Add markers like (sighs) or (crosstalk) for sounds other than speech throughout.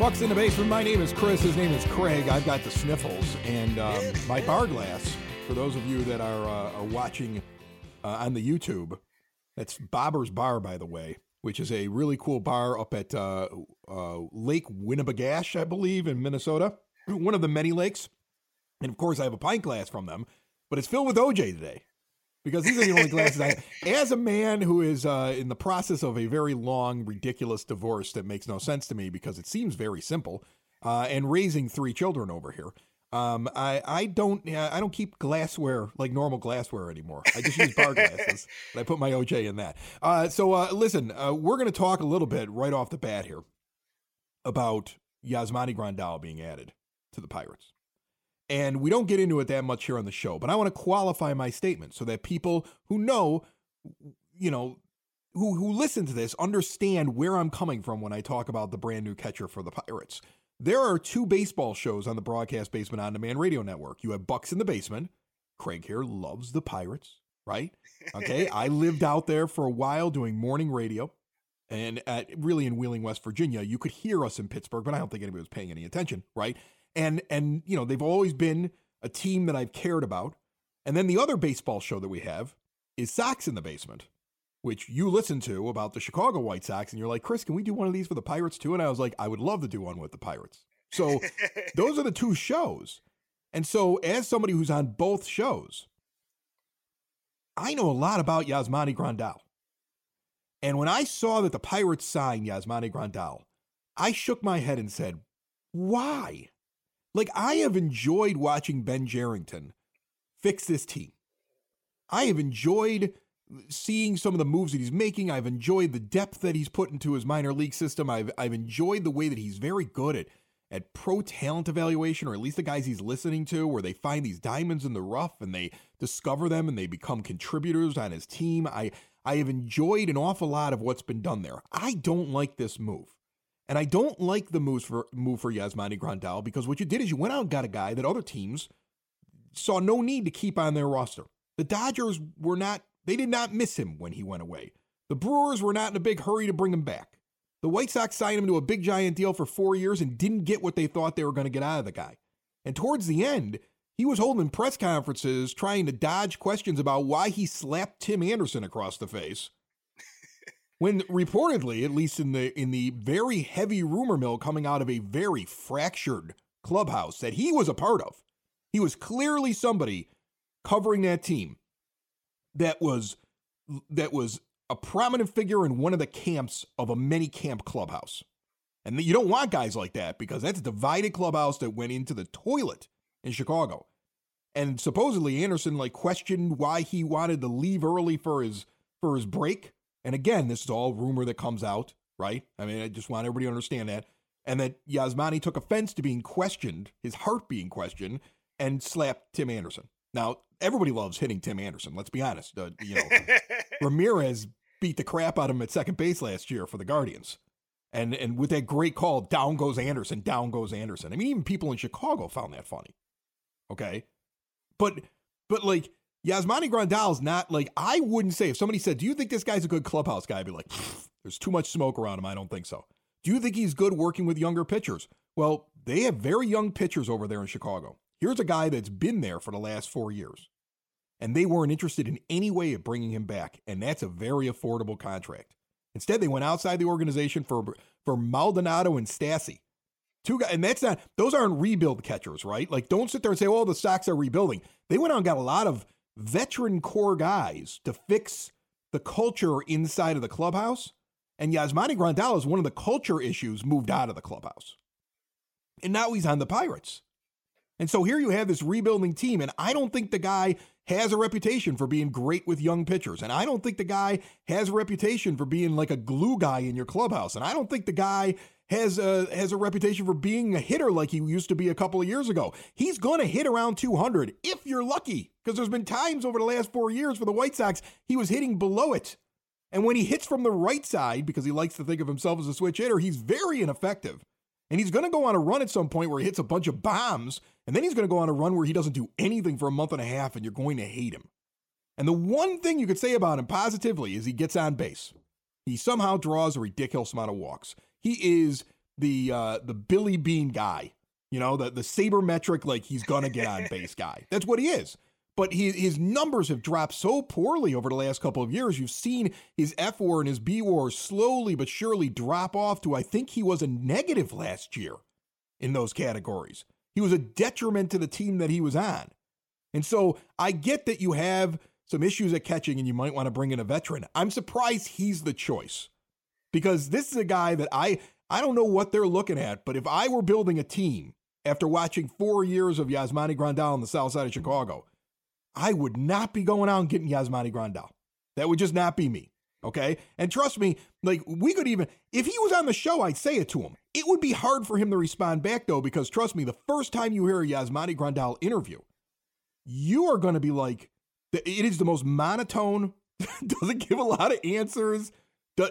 Bucs in the Basement. My name is Chris. His name is Craig. I've got the sniffles, and um, my bar glass. For those of you that are uh, are watching uh, on the YouTube, that's Bobber's Bar, by the way, which is a really cool bar up at uh, uh, Lake Winnebagash, I believe, in Minnesota, one of the many lakes. And of course, I have a pint glass from them, but it's filled with OJ today because these are the only glasses I. have. (laughs) As a man who is uh, in the process of a very long, ridiculous divorce that makes no sense to me because it seems very simple, uh, and raising three children over here, um, I I don't uh, I don't keep glassware like normal glassware anymore. I just use bar glasses. And (laughs) I put my OJ in that. Uh, so uh, listen, uh, we're going to talk a little bit right off the bat here about Yasmani Grandal being added to the Pirates. And we don't get into it that much here on the show, but I want to qualify my statement so that people who know, you know, who who listen to this understand where I'm coming from when I talk about the brand new catcher for the Pirates. There are two baseball shows on the Broadcast Basement On Demand Radio Network. You have Bucs in the Basement. Craig here loves the Pirates, right? Okay, I (laughs) lived out there for a while doing morning radio, and at, really in Wheeling, West Virginia, you could hear us in Pittsburgh, but I don't think anybody was paying any attention, right? And and you know they've always been a team that I've cared about. And then the other baseball show that we have is Sox in the Basement, which you listen to about the Chicago White Sox, and you're like, Chris, can we do one of these for the Pirates too? And I was like, I would love to do one with the Pirates. So (laughs) those are the two shows. And so as somebody who's on both shows, I know a lot about Yasmani Grandal. And when I saw that the Pirates signed Yasmani Grandal, I shook my head and said, why? Like, I have enjoyed watching Ben Cherington fix this team. I have enjoyed seeing some of the moves that he's making. I've enjoyed the depth that he's put into his minor league system. I've, I've enjoyed the way that he's very good at, at pro talent evaluation, or at least the guys he's listening to, where they find these diamonds in the rough and they discover them and they become contributors on his team. I, I have enjoyed an awful lot of what's been done there. I don't like this move. And I don't like the moves for move for Yasmani Grandal because what you did is you went out and got a guy that other teams saw no need to keep on their roster. The Dodgers were not they did not miss him when he went away. The Brewers were not in a big hurry to bring him back. The White Sox signed him to a big giant deal for 4 years and didn't get what they thought they were going to get out of the guy. And towards the end, he was holding press conferences trying to dodge questions about why he slapped Tim Anderson across the face when reportedly, at least in the in the very heavy rumor mill coming out of a very fractured clubhouse that he was a part of, he was clearly somebody covering that team that was that was a prominent figure in one of the camps of a many camp clubhouse. And you don't want guys like that because that's a divided clubhouse that went into the toilet in Chicago. And supposedly Anderson like questioned why he wanted to leave early for his for his break and again, this is all rumor that comes out, right? I mean, I just want everybody to understand that. And that Yasmani took offense to being questioned, his heart being questioned, and slapped Tim Anderson. Now, everybody loves hitting Tim Anderson. Let's be honest. Uh, you know, (laughs) Ramirez beat the crap out of him at second base last year for the Guardians. And and with that great call, down goes Anderson, down goes Anderson. I mean, even people in Chicago found that funny. Okay. But but like Yasmani Grandal is not like I wouldn't say if somebody said, "Do you think this guy's a good clubhouse guy?" I'd be like, "There's too much smoke around him. I don't think so." Do you think he's good working with younger pitchers? Well, they have very young pitchers over there in Chicago. Here's a guy that's been there for the last four years, and they weren't interested in any way of bringing him back. And that's a very affordable contract. Instead, they went outside the organization for for Maldonado and Stassi. Two guys, and that's not those aren't rebuild catchers, right? Like, don't sit there and say, "Oh, the Sox are rebuilding." They went out and got a lot of veteran core guys to fix the culture inside of the clubhouse. And Yasmani Grandal is one of the culture issues moved out of the clubhouse. And now he's on the Pirates. And so here you have this rebuilding team, and I don't think the guy has a reputation for being great with young pitchers. And I don't think the guy has a reputation for being like a glue guy in your clubhouse. And I don't think the guy has a has a reputation for being a hitter like he used to be a couple of years ago. He's going to hit around 200 if you're lucky, because there's been times over the last four years for the White Sox he was hitting below it. And when he hits from the right side, because he likes to think of himself as a switch hitter, he's very ineffective. And he's going to go on a run at some point where he hits a bunch of bombs, and then he's going to go on a run where he doesn't do anything for a month and a half, and you're going to hate him. And the one thing you could say about him positively is he gets on base. He somehow draws a ridiculous amount of walks. He is the uh, the Billy Beane guy, you know, the the sabermetric like he's gonna get on (laughs) base guy. That's what he is. But he, his numbers have dropped so poorly over the last couple of years. You've seen his fWAR and his bWAR slowly but surely drop off to I think he was a negative last year in those categories. He was a detriment to the team that he was on. And so I get that you have some issues at catching and you might want to bring in a veteran. I'm surprised he's the choice because this is a guy that I I don't know what they're looking at, but if I were building a team after watching four years of Yasmani Grandal on the south side of mm-hmm. Chicago, I would not be going out and getting Yasmani Grandal. That would just not be me. Okay. And trust me, like we could even, if he was on the show, I'd say it to him. It would be hard for him to respond back though, because trust me, the first time you hear a Yasmani Grandal interview, you are going to be like, it is the most monotone, (laughs) doesn't give a lot of answers,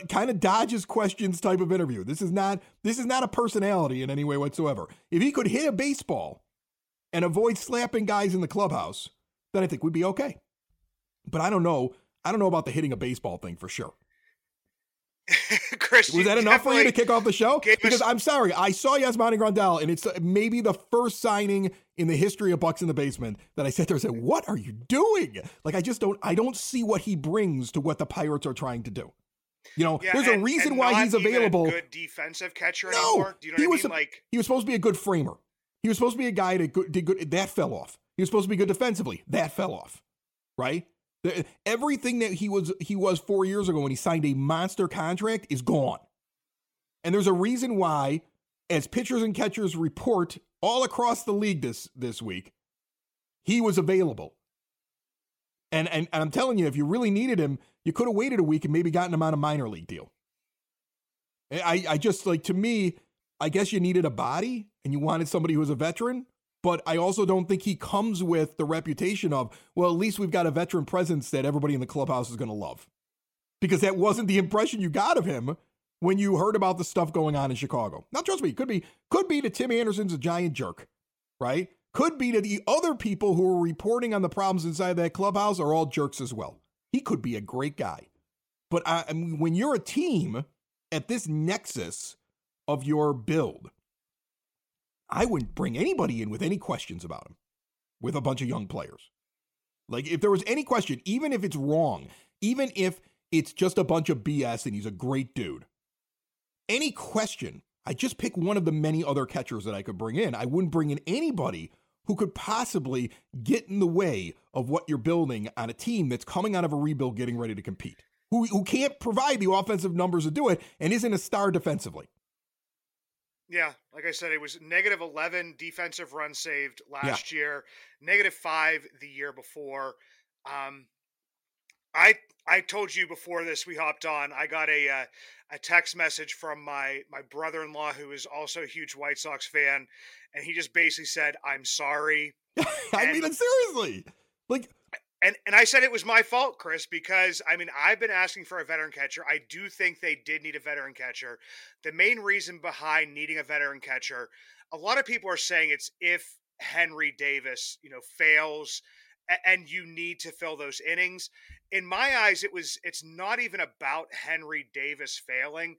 kind of dodges questions type of interview. This is not this is not a personality in any way whatsoever. If he could hit a baseball and avoid slapping guys in the clubhouse, then I think we'd be okay. But I don't know. I don't know about the hitting a baseball thing for sure. (laughs) Chris, was that enough for you to kick off the show? Because I'm sorry, I saw Yasmani Grandal, and it's uh, maybe the first signing in the history of Bucs in the Basement that I sat there and said, "What are you doing?" Like I just don't, I don't see what he brings to what the Pirates are trying to do. You know, yeah, there's and, a reason why he's available. good defensive catcher no, anymore. Do you know he was I mean? Like he was supposed to be a good framer. He was supposed to be a guy that did good. That fell off. He was supposed to be good defensively. That fell off. Right. The, everything that he was he was four years ago when he signed a monster contract is gone. And there's a reason why, as pitchers and catchers report all across the league this this week, he was available. And, and, and I'm telling you, if you really needed him, you could have waited a week and maybe gotten him on a minor league deal. I, I just like to me, I guess you needed a body and you wanted somebody who was a veteran, but I also don't think he comes with the reputation of, well, at least we've got a veteran presence that everybody in the clubhouse is going to love. Because that wasn't the impression you got of him when you heard about the stuff going on in Chicago. Now, trust me, could be could be that Tim Anderson's a giant jerk, right? Could be that the other people who are reporting on the problems inside that clubhouse are all jerks as well. He could be a great guy. But I, I mean, when you're a team at this nexus of your build, I wouldn't bring anybody in with any questions about him with a bunch of young players. Like, if there was any question, even if it's wrong, even if it's just a bunch of BS and he's a great dude, any question, I just pick one of the many other catchers that I could bring in. I wouldn't bring in anybody who could possibly get in the way of what you're building on a team that's coming out of a rebuild getting ready to compete, who, who can't provide the offensive numbers to do it and isn't a star defensively. Yeah, like I said, it was negative 11 defensive runs saved last yeah. year, negative five the year before. Um, I I told you before this we hopped on. I got a uh, a text message from my my brother in law who is also a huge White Sox fan, and he just basically said, "I'm sorry." (laughs) I and, mean it seriously. Like and and I said it was my fault, Chris, because I mean I've been asking for a veteran catcher. I do think they did need a veteran catcher. The main reason behind needing a veteran catcher, a lot of people are saying it's if Henry Davis, you know, fails and you need to fill those innings. In my eyes, it was it's not even about Henry Davis failing.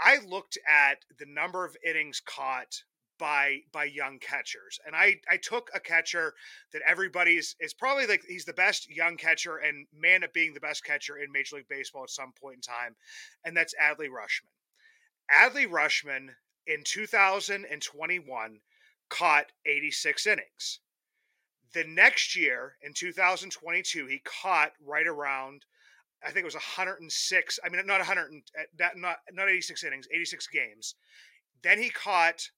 I looked at the number of innings caught by by young catchers. And I I took a catcher that everybody's is probably like he's the best young catcher and man at being the best catcher in Major League Baseball at some point in time, and that's Adley Rutschman. Adley Rutschman in 2021 caught 86 innings. The next year in 2022, he caught right around I think it was 106. I mean, not 100, not not 86 innings, 86 games. Then he caught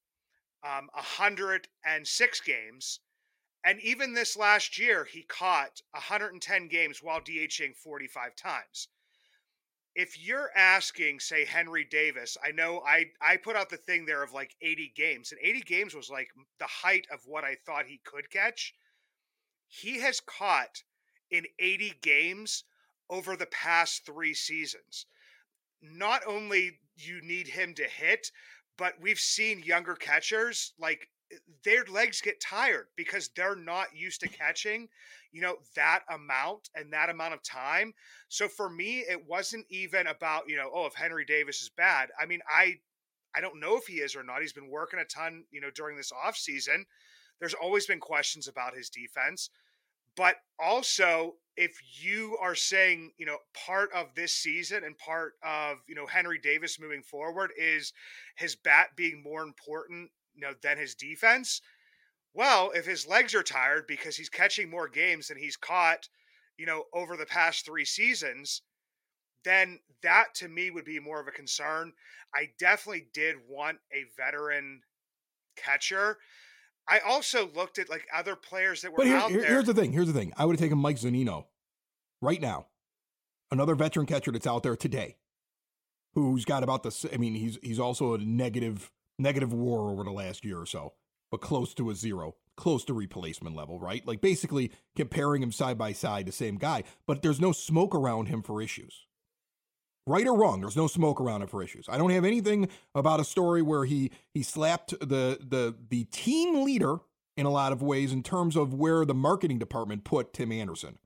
um, 106 games. And even this last year, he caught 110 games while DHing 45 times. If you're asking, say, Henry Davis, I know I, I put out the thing there of like 80 games, and 80 games was like the height of what I thought he could catch. He has caught in 80 games over the past three seasons. Not only you need him to hit, but we've seen younger catchers like eh, their legs get tired because they're not used to catching, you know, that amount and that amount of time. So for me, it wasn't even about, you know, oh, if Henry Davis is bad. I mean, I I don't know if he is or not. He's been working a ton, you know, during this off season. There's always been questions about his defense. But also, if you are saying, you know, part of this season and part of, you know, Henry Davis moving forward is his bat being more important, you know, than his defense. Well, if his legs are tired because he's catching more games than he's caught, you know, over the past three seasons, then that to me would be more of a concern. I definitely did want a veteran catcher I also looked at like other players that were but here, out here, there. Here's the thing. Here's the thing. I would have taken Mike Zunino right now, another veteran catcher that's out there today, who's got about the. I mean, he's he's also a negative negative WAR over the last year or so, but close to a zero, close to replacement level, right? Like basically comparing him side by side, the same guy, but there's no smoke around him for issues right or wrong there's no smoke around it for issues. I don't have anything about a story where he he slapped the the the team leader in a lot of ways in terms of where the marketing department put tim anderson.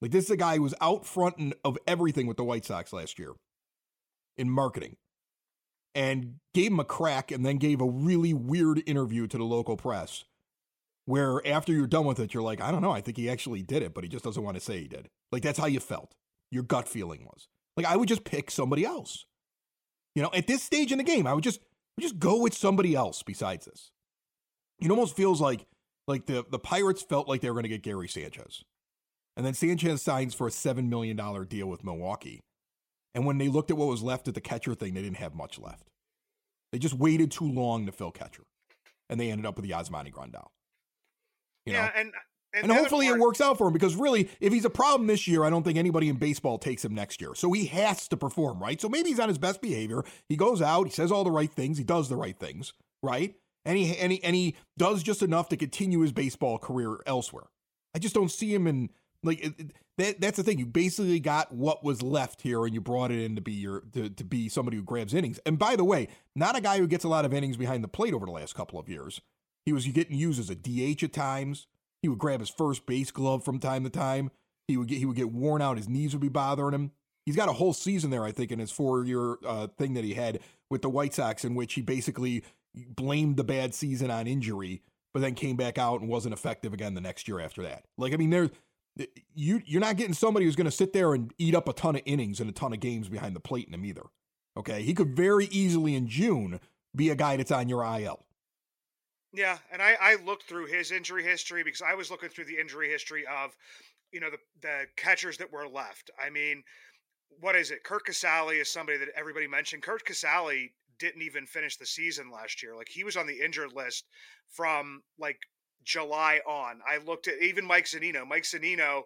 Like this is a guy who was out front of everything with the white sox last year in marketing and gave him a crack and then gave a really weird interview to the local press where after you're done with it you're like i don't know. I think he actually did it but he just doesn't want to say he did. Like that's how you felt. Your gut feeling was like I would just pick somebody else. You know, at this stage in the game, I would just just go with somebody else besides this. It almost feels like like the the Pirates felt like they were going to get Gary Sanchez. And then Sanchez signs for a 7 million dollar deal with Milwaukee. And when they looked at what was left at the catcher thing, they didn't have much left. They just waited too long to fill catcher. And they ended up with the Yasmani Grandal. You yeah, know? and and, and hopefully part, it works out for him because really, if he's a problem this year, I don't think anybody in baseball takes him next year. So he has to perform, right? So maybe he's on his best behavior. He goes out, he says all the right things, he does the right things, right? And he and he, and he does just enough to continue his baseball career elsewhere. I just don't see him in like it, that. That's the thing. You basically got what was left here, and you brought it in to be your to, to be somebody who grabs innings. And by the way, not a guy who gets a lot of innings behind the plate over the last couple of years. He was getting used as a DH at times. He would grab his first base glove from time to time. He would get he would get worn out. His knees would be bothering him. He's got a whole season there, I think, in his four year uh, thing that he had with the White Sox, in which he basically blamed the bad season on injury, but then came back out and wasn't effective again the next year after that. Like I mean, there you you're not getting somebody who's going to sit there and eat up a ton of innings and a ton of games behind the plate in him either. Okay, he could very easily in June be a guy that's on your IL. Yeah, and I, I looked through his injury history because I was looking through the injury history of, you know, the the catchers that were left. I mean, what is it? Curt Casali is somebody that everybody mentioned. Curt Casali didn't even finish the season last year. Like he was on the injured list from like July on. I looked at even Mike Zunino. Mike Zunino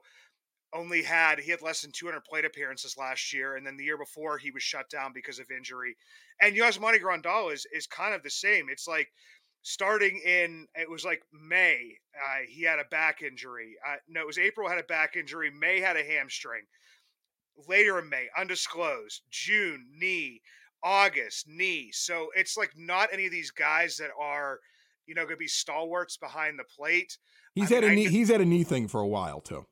only had he had less than 200 plate appearances last year, and then the year before he was shut down because of injury. And Yasmani Grandal is is kind of the same. It's like starting in it was like May, uh, he had a back injury. Uh, no, it was April had a back injury. May had a hamstring. Later in May, undisclosed. June knee. August knee. So it's like not any of these guys that are you know going to be stalwarts behind the plate. He's I had mean, a knee. He's had a knee thing for a while too.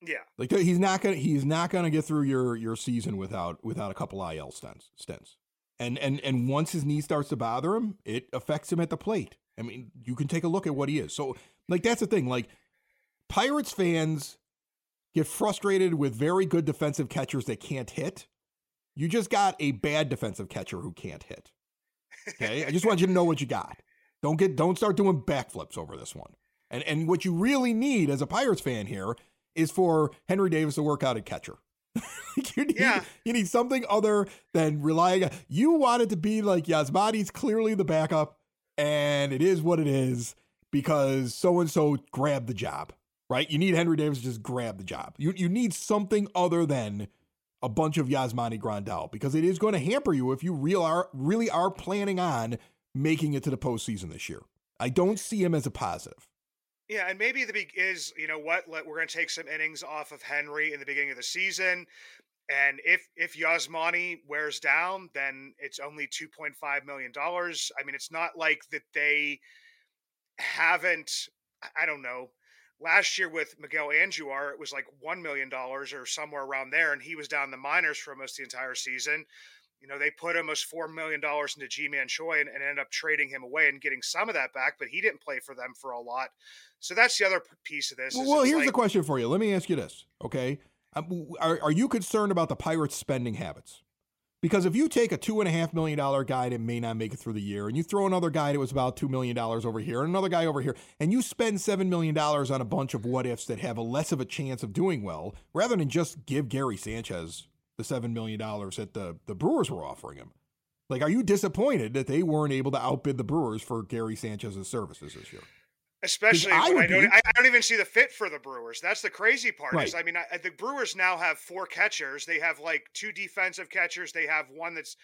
Yeah, like he's not gonna he's not gonna get through your your season without without a couple IL stints. stints. And and and once his knee starts to bother him, it affects him at the plate. I mean, you can take a look at what he is. So, like, that's the thing. Like, Pirates fans get frustrated with very good defensive catchers that can't hit. You just got a bad defensive catcher who can't hit. Okay, I just want you to know what you got. Don't get don't start doing backflips over this one. And and what you really need as a Pirates fan here is for Henry Davis to work out at catcher. (laughs) you, need, Yeah. you need something other than relying. You want it to be like Yasmani's clearly the backup, and it is what it is because so and so grabbed the job, right? You need Henry Davis to just grab the job. You you need something other than a bunch of Yasmani Grandal because it is going to hamper you if you real are really are planning on making it to the postseason this year. I don't see him as a positive. Yeah, and maybe the big is you know what let, we're going to take some innings off of Henry in the beginning of the season, and if if Yasmani wears down, then it's only two point five million dollars. I mean, it's not like that they haven't. I- don't know. Last year with Miguel Andujar, it was like one million dollars or somewhere around there, and he was down the minors for almost the entire season. You know, they put almost four million dollars into Ji-Man Choi and, and ended up trading him away and getting some of that back, but he didn't play for them for a lot. So that's the other piece of this. Well, well here's like- the question for you. Let me ask you this, okay? Um, are, are you concerned about the Pirates' spending habits? Because if you take a two and a half million dollar guy that may not make it through the year, and you throw another guy that was about two million dollars over here, and another guy over here, and you spend seven million dollars on a bunch of what ifs that have a less of a chance of doing well, rather than just give Gary Sanchez the seven million dollars that the the Brewers were offering him. Like, are you disappointed that they weren't able to outbid the Brewers for Gary Sanchez's services this year? Especially I I don't, be. I, don't even see the fit for the Brewers. That's the crazy part. Is I mean, I, the Brewers now have four catchers. They have like two defensive catchers. They have one that's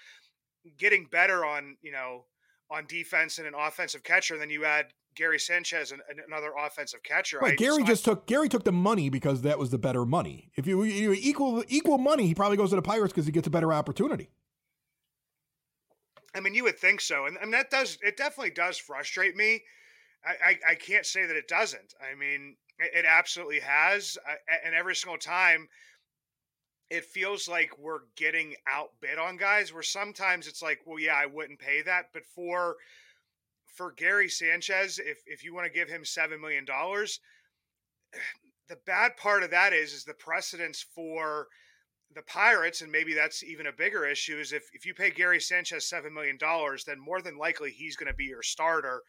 getting better on you know on defense and an offensive catcher. And then you add Gary Sanchez and, another offensive catcher. Right, I- Gary just took Gary took the money because that was the better money. If you, you equal equal money, he probably goes to the Pirates because he gets a better opportunity. I mean, you would think so, and, and that does it definitely does frustrate me. I, I, I can't say that it doesn't. I mean, it, it absolutely has, I, and every single time, it feels like we're getting outbid on guys. Where sometimes it's like, well, yeah, I wouldn't pay that, but for for Gary Sanchez, if if you want to give him seven million dollars, (sighs) the bad part of that is is the precedence for the Pirates, and maybe that's even a bigger issue, is if, if you pay Gary Sanchez $7 million, then more than likely he's going to be your starter.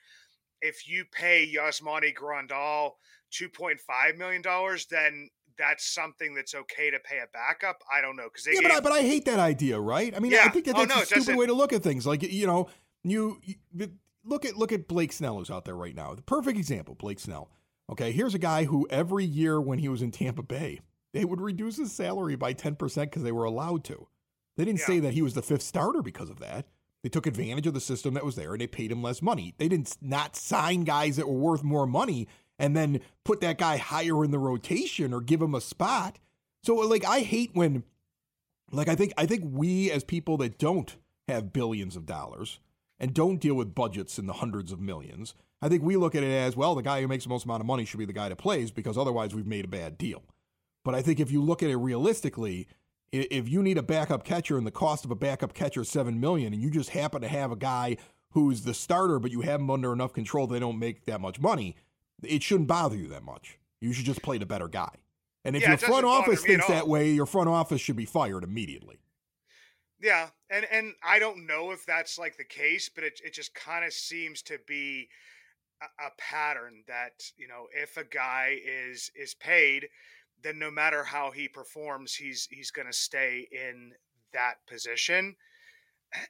If you pay Yasmani Grandal $2.5 million, then that's something that's okay to pay a backup. I don't know. Because Yeah, but I, but I hate that idea, right? I mean, I think that Oh, that's no, a stupid way to look at things. Like you know, you, you look at look at Blake Snell who's out there right now. The perfect example, Blake Snell. Okay, here's a guy who every year when he was in Tampa Bay, they would reduce his salary by ten percent because they were allowed to. They didn't Yeah. say that he was the fifth starter because of that. They took advantage of the system that was there and they paid him less money. They didn't not sign guys that were worth more money and then put that guy higher in the rotation or give him a spot. So like I hate when like I think I think we as people that don't have billions of dollars and don't deal with budgets in the hundreds of millions, I think we look at it as well, the guy who makes the most amount of money should be the guy that plays because otherwise we've made a bad deal. But I think if you look at it realistically, if you need a backup catcher and the cost of a backup catcher is seven million, and you just happen to have a guy who's the starter, but you have him under enough control they don't make that much money, it shouldn't bother you that much. You should just play the better guy. And if Yeah, your front office thinks that way, your front office should be fired immediately. Yeah, and and I don't know if that's like the case, but it it just kind of seems to be a, a pattern that you know if a guy is is paid, then no matter how he performs, he's he's going to stay in that position.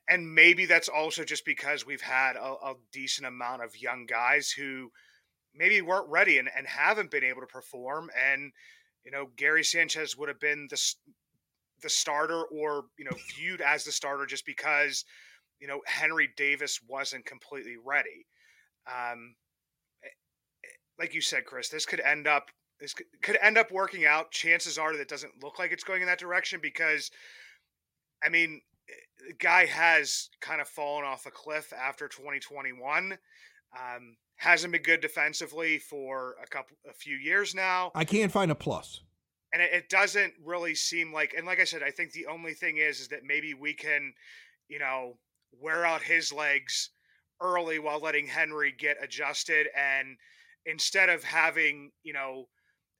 And maybe that's also just because we've had a, a decent amount of young guys who maybe weren't ready and, and haven't been able to perform. And you know, Gary Sanchez would have been the the starter or you know viewed as the starter just because you know Henry Davis wasn't completely ready. Um, eh, eh, like you said, Chris, this could end up this could, could end up working out. Chances are that it doesn't look like it's going in that direction because, I mean, eh, the guy has kind of fallen off a cliff after 2021. Um, hasn't been good defensively for a couple, a few years now I can't find a plus. And it, it doesn't really seem like and like i said i think the only thing is is that maybe we can you know wear out his legs early while letting Henry get adjusted. And instead of having, you know,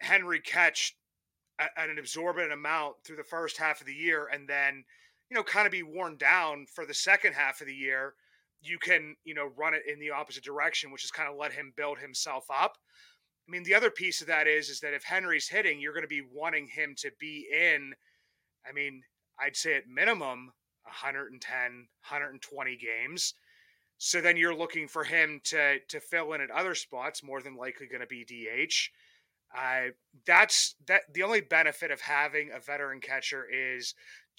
Henry catch at an absorbent amount through the first half of the year and then, you know, kind of be worn down for the second half of the year, you can, you know, run it in the opposite direction, which is kind of let him build himself up. I mean, the other piece of that is is that if Henry's hitting, you're going to be wanting him to be in. I mean, I'd say at minimum 110, 120 games. So then you're looking for him to to fill in at other spots, more than likely going to be DH. Uh, that's that. The only benefit of having a veteran catcher is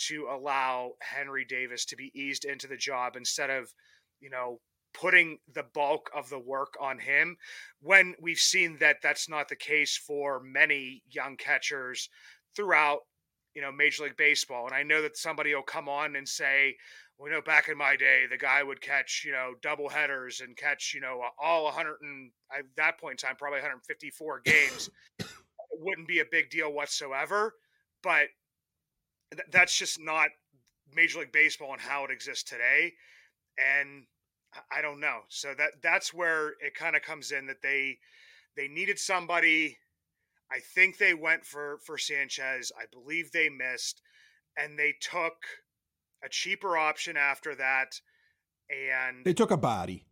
to allow Henry Davis to be eased into the job instead of, you know, putting the bulk of the work on him. When we've seen that that's not the case for many young catchers throughout you know Major League Baseball. And I know that somebody will come on and say, "We well, know back in my day, the guy would catch you know double headers and catch you know all 100 and at that point in time probably 154 games. it wouldn't be a big deal whatsoever, but th- that's just not Major League Baseball and how it exists today. And I don't know. So that that's where it kind of comes in that they they needed somebody I think they went for for Sanchez. I believe they missed, and they took a cheaper option after that. And they took a body.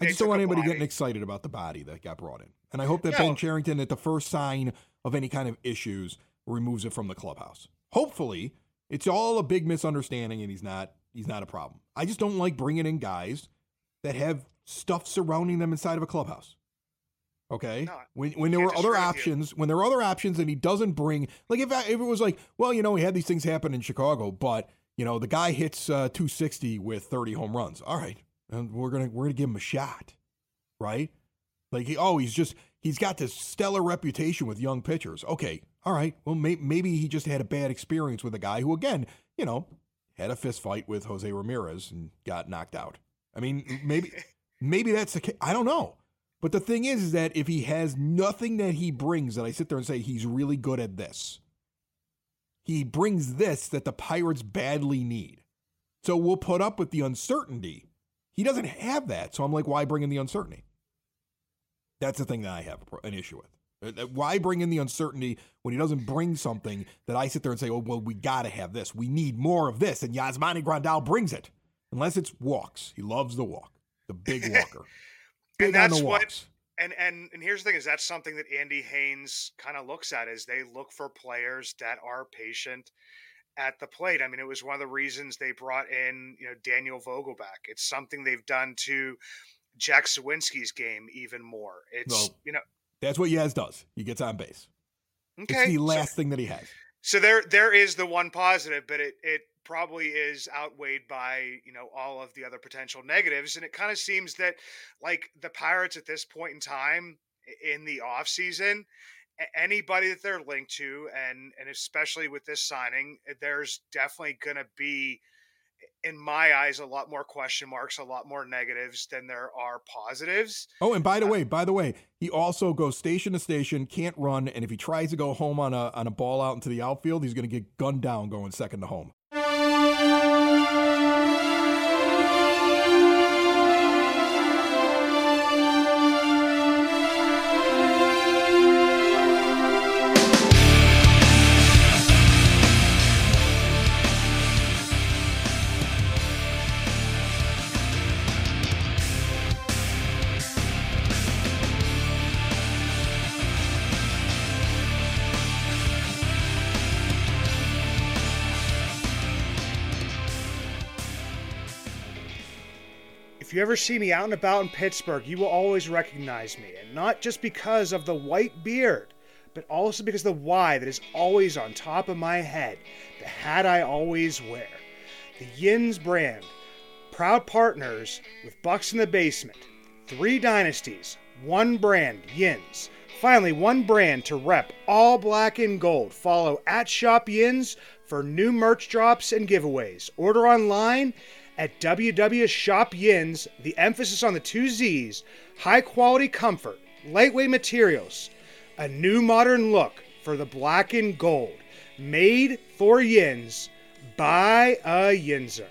I just don't want anybody getting excited about the body that got brought in. And I hope that no. Ben Cherington, at the first sign of any kind of issues, removes it from the clubhouse. Hopefully, it's all a big misunderstanding, and he's not he's not a problem. I just don't like bringing in guys that have stuff surrounding them inside of a clubhouse. Okay. No, when when there were other options, you. when there were other options, and he doesn't bring like if I, if it was like, well, you know, he had these things happen in Chicago, but you know, the guy hits uh, 260 with 30 home runs. All right, and we're gonna we're gonna give him a shot, right? Like, he, oh, he's just he's got this stellar reputation with young pitchers. Okay, all right. Well, may, maybe he just had a bad experience with a guy who, again, you know, had a fist fight with Jose Ramirez and got knocked out. I mean, maybe (laughs) maybe that's the case. I don't know. But the thing is, is that if he has nothing that he brings, that I sit there and say he's really good at this, he brings this that the Pirates badly need. So we'll put up with the uncertainty. He doesn't have that. So I'm like, why bring in the uncertainty? That's the thing that I have an issue with. Uh, uh, why bring in the uncertainty when he doesn't bring something that I sit there and say, oh, well, we got to have this. We need more of this. And Yasmani Grandal brings it, unless it's walks. He loves the walk, the big (laughs) walker. and that's what and and and here's the thing is that's something that Andy Haines kind of looks at is they look for players that are patient at the plate. I mean, it was one of the reasons they brought in, you know, Daniel Vogelbach. It's something they've done to Jack Suwinski's game even more. It's well, you know that's what Yaz does. He gets on base. Okay. It's the last so, thing that he has. So there there is the one positive, but it it probably is outweighed by you know all of the other potential negatives. And it kind of seems that like the pirates at this point in time in the off season anybody that they're linked to and and especially with this signing eh, there's definitely going to be in my eyes a lot more question marks a lot more negatives than there are positives. Oh and by the uh, way by the way he also goes station to station can't run and if he tries to go home on a on a ball out into the outfield he's going to get gunned down going second to home ever see me out and about in Pittsburgh, you will always recognize me, and not just because of the white beard, but also because the Y that is always on top of my head, the hat I always wear. The Yinzz brand, proud partners with Bucs in the Basement. Three dynasties, one brand, Yinzz. Finally, one brand to rep all black and gold. Follow at Shop Yinzz for new merch drops and giveaways. Order online at WW Shop Yinzz, the emphasis on the two Z's, high quality comfort, lightweight materials, a new modern look for the black and gold, made for Yins by a Yinzer.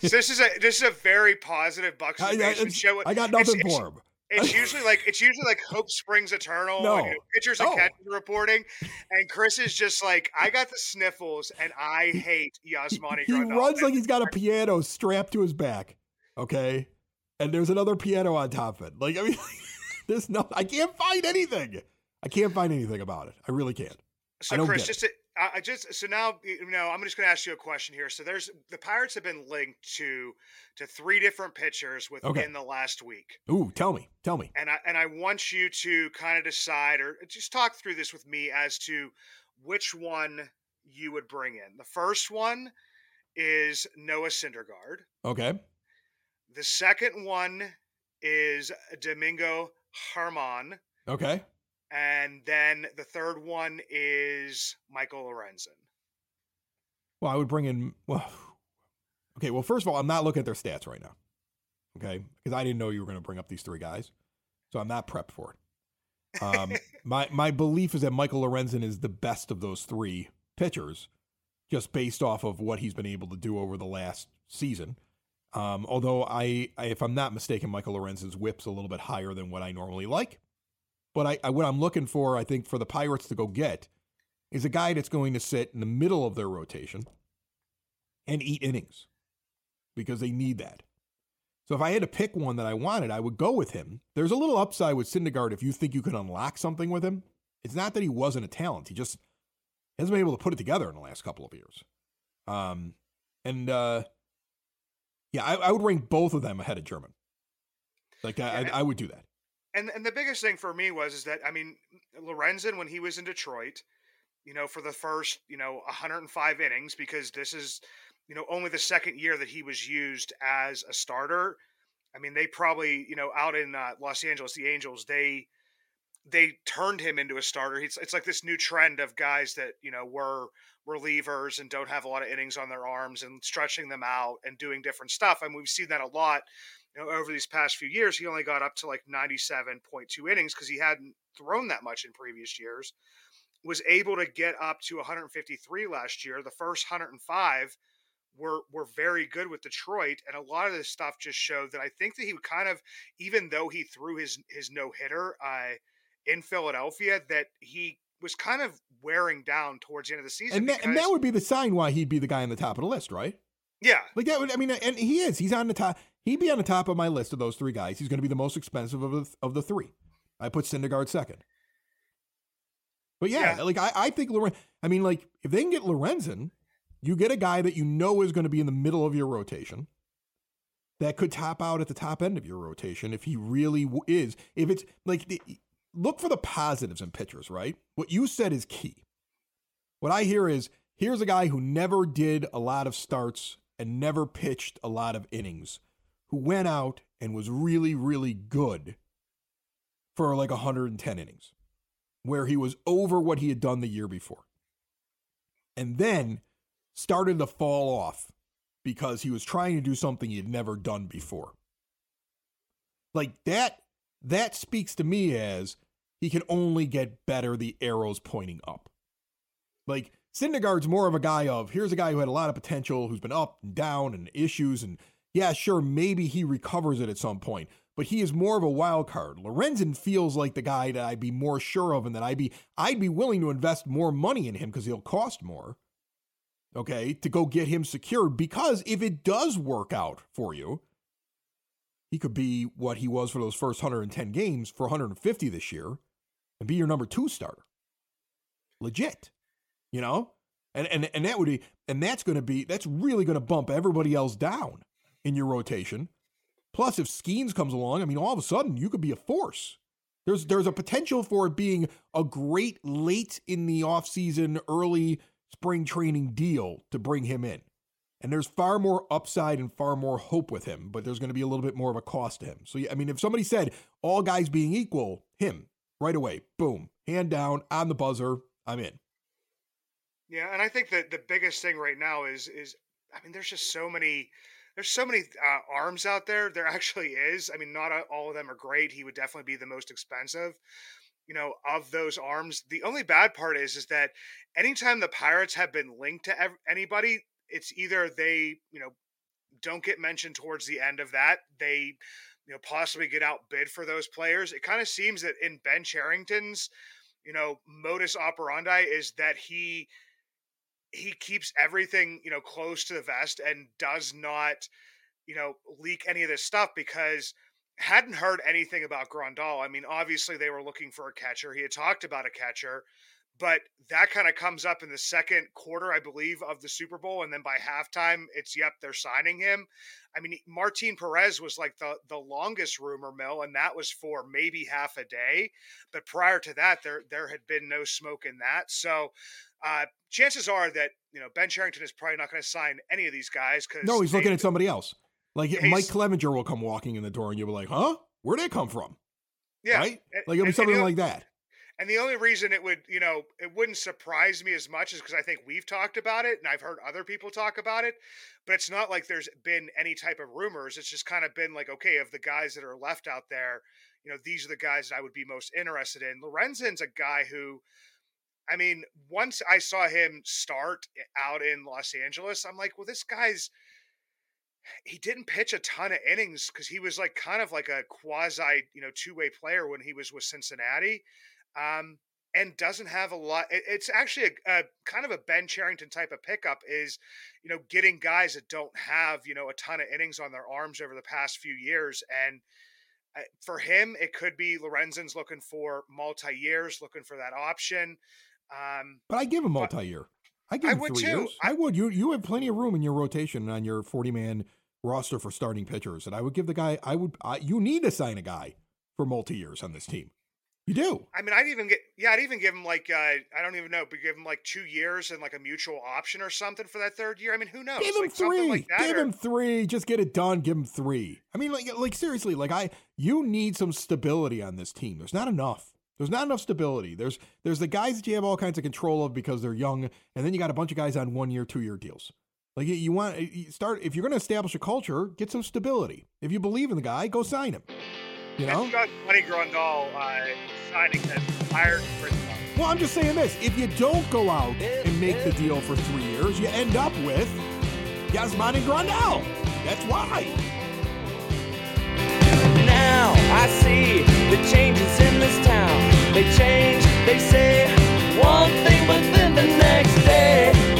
so this is a this is a very positive Bucs I, I, show. I got nothing it's, for him. It's usually like it's usually like Hope Springs Eternal. No. Like, you know, pitchers and catchers reporting, and Chris is just like, I got the sniffles, and I hate Yasmani. He Grandal. runs like he's got a (laughs) piano strapped to his back. Okay. And there's another piano on top of it. Like, I mean, (laughs) there's no, I can't find anything. I can't find anything about it. I really can't. So Chris, just to, I I just so now you know I'm just going to ask you a question here. So there's the Pirates have been linked to to three different pitchers within Okay. the last week, Ooh, tell me. Tell me. and I and I want you to kind of decide or uh, just talk through this with me as to which one you would bring in. The first one is Noah Syndergaard. Okay. The second one is Domingo Germán. Okay. And then the third one is Michael Lorenzen. Well, I would bring in, well, (sighs) okay. Well, first of all, I'm not looking at their stats right now. Okay. Because I didn't know you were going to bring up these three guys. So I'm not prepped for it. Um, (laughs) my, my belief is that Michael Lorenzen is the best of those three pitchers, just based off of what he's been able to do over the last season. Um, although I, I, if I'm not mistaken, Michael Lorenzen's whip's a little bit higher than what I normally like. But I, I, what I'm looking for, I think, for the Pirates to go get is a guy that's going to sit in the middle of their rotation and eat innings because they need that. So if I had to pick one that I wanted, I would go with him. There's a little upside with Syndergaard if you think you can unlock something with him. It's not that he wasn't a talent; he just hasn't been able to put it together in the last couple of years. Um, and uh, yeah, I, I would rank both of them ahead of German. Like I. I, I would do that. And and the biggest thing for me was is that I mean Lorenzen when he was in Detroit, you know, for the first you know 105 innings because this is you know only the second year that he was used as a starter. I mean, they probably you know out in uh, Los Angeles, the Angels, they they turned him into a starter. It's it's like this new trend of guys that you know were relievers and don't have a lot of innings on their arms and stretching them out and doing different stuff. I mean, we've seen that a lot you know, over these past few years, he only got up to like 97.2 innings because he hadn't thrown that much in previous years. Was able to get up to 153 last year. The first 105 were were very good with Detroit, and a lot of this stuff just showed that I think that he would kind of, even though he threw his his no hitter uh, in Philadelphia, that he was kind of wearing down towards the end of the season. And that, and that would be the sign why he'd be the guy on the top of the list, right? yeah, Like that would, I mean, and he is. He's on the top. He'd be on the top of my list of those three guys. He's going to be the most expensive of the, of the three. I put Syndergaard second. But yeah, Yeah. like I, I think Loren. I mean, like if they can get Lorenzen, you get a guy that you know is going to be in the middle of your rotation. That could top out at the top end of your rotation if he really w- is. If it's like, the- look for the positives in pitchers, right? What you said is key. What I hear is here's a guy who never did a lot of starts and never pitched a lot of innings, who went out and was really, really good for like 110 innings, where he was over what he had done the year before. And then started to fall off because he was trying to do something he had never done before. Like that, that speaks to me as he can only get better the arrows pointing up. Like Syndergaard's more of a guy of here's a guy who had a lot of potential, who's been up and down and issues, and yeah, sure, maybe he recovers it at some point, but he is more of a wild card. Lorenzen feels like the guy that I'd be more sure of, and that I'd be I'd be willing to invest more money in him because he'll cost more. Okay, to go get him secured because if it does work out for you, he could be what he was for those first 110 games for 150 this year and be your number two starter. Legit you know and and and that would be and that's going to be that's really going to bump everybody else down in your rotation. Plus if Skenes comes along i mean all of a sudden you could be a force. There's there's a potential for it being a great late in the offseason early spring training deal to bring him in. And there's far more upside and far more hope with him but there's going to be a little bit more of a cost to him. So i mean if somebody said all guys being equal him right away boom hand down on the buzzer i'm in. Yeah, and I think that the biggest thing right now is is I mean, there's just so many there's so many uh, arms out there. There actually is. I mean, not all of them are great. He would definitely be the most expensive. You know, of those arms, the only bad part is is that anytime the Pirates have been linked to ev- anybody, it's either they you know don't get mentioned towards the end of that. They, you know, possibly get outbid for those players. It kind of seems that in Ben Cherington's, you know, modus operandi is that he he keeps everything, you know, close to the vest and does not, you know, leak any of this stuff because hadn't heard anything about Grandal. I mean, obviously they were looking for a catcher. He had talked about a catcher, but that kind of comes up in the second quarter, I believe, of the Super Bowl, and then by halftime, it's yep, they're signing him. I mean, Martin Perez was like the the longest rumor mill, and that was for maybe half a day. But prior to that, there there had been no smoke in that. So, uh, chances are that you know Ben Cherington is probably not going to sign any of these guys because no, he's looking at somebody else. Like Mike Clevinger will come walking in the door, and you'll be like, "Huh? Where'd they come from?" Yeah, right. Like it'll be something like that. And the only reason it would, you know, it wouldn't surprise me as much is because I think we've talked about it and I've heard other people talk about it. But it's not like there's been any type of rumors. It's just kind of been like, okay, of the guys that are left out there, you know, these are the guys that I would be most interested in. Lorenzen's a guy who, I mean, once I saw him start out in Los Angeles, I'm like, well, this guy's he didn't pitch a ton of innings because he was like kind of like a quasi, you know, two way player when he was with Cincinnati um, and doesn't have a lot. It's actually a, a, kind of a Ben Cherington type of pickup is, you know, getting guys that don't have you know a ton of innings on their arms over the past few years, and uh, for him, it could be Lorenzen's looking for multi years, looking for that option. Um, but I give him multi year. I give I him would three too. years. I would. You you have plenty of room in your rotation on your forty man roster for starting pitchers, and I would give the guy. I would. I, you need to sign a guy for multi years on this team. You do. I mean, I'd even get yeah, I'd even give him like uh, I don't even know, but give him like two years and like a mutual option or something for that third year. I mean, who knows? Give him like, three. Like give or... him three. Just get it done. Give him three. I mean, like like seriously, like I you need some stability on this team. There's not enough. There's not enough stability. There's there's the guys that you have all kinds of control of because they're young, and then you got a bunch of guys on one year, two year deals. Like you, you want you start if you're going to establish a culture, get some stability. If you believe in the guy, go sign him. You know, Money Grandal uh, signing that hired Well, I'm just saying this: if you don't go out and make the deal for three years, you end up with Yasmani Grandal. That's why now I see the changes in this town. They change, they say one thing, but then the next day.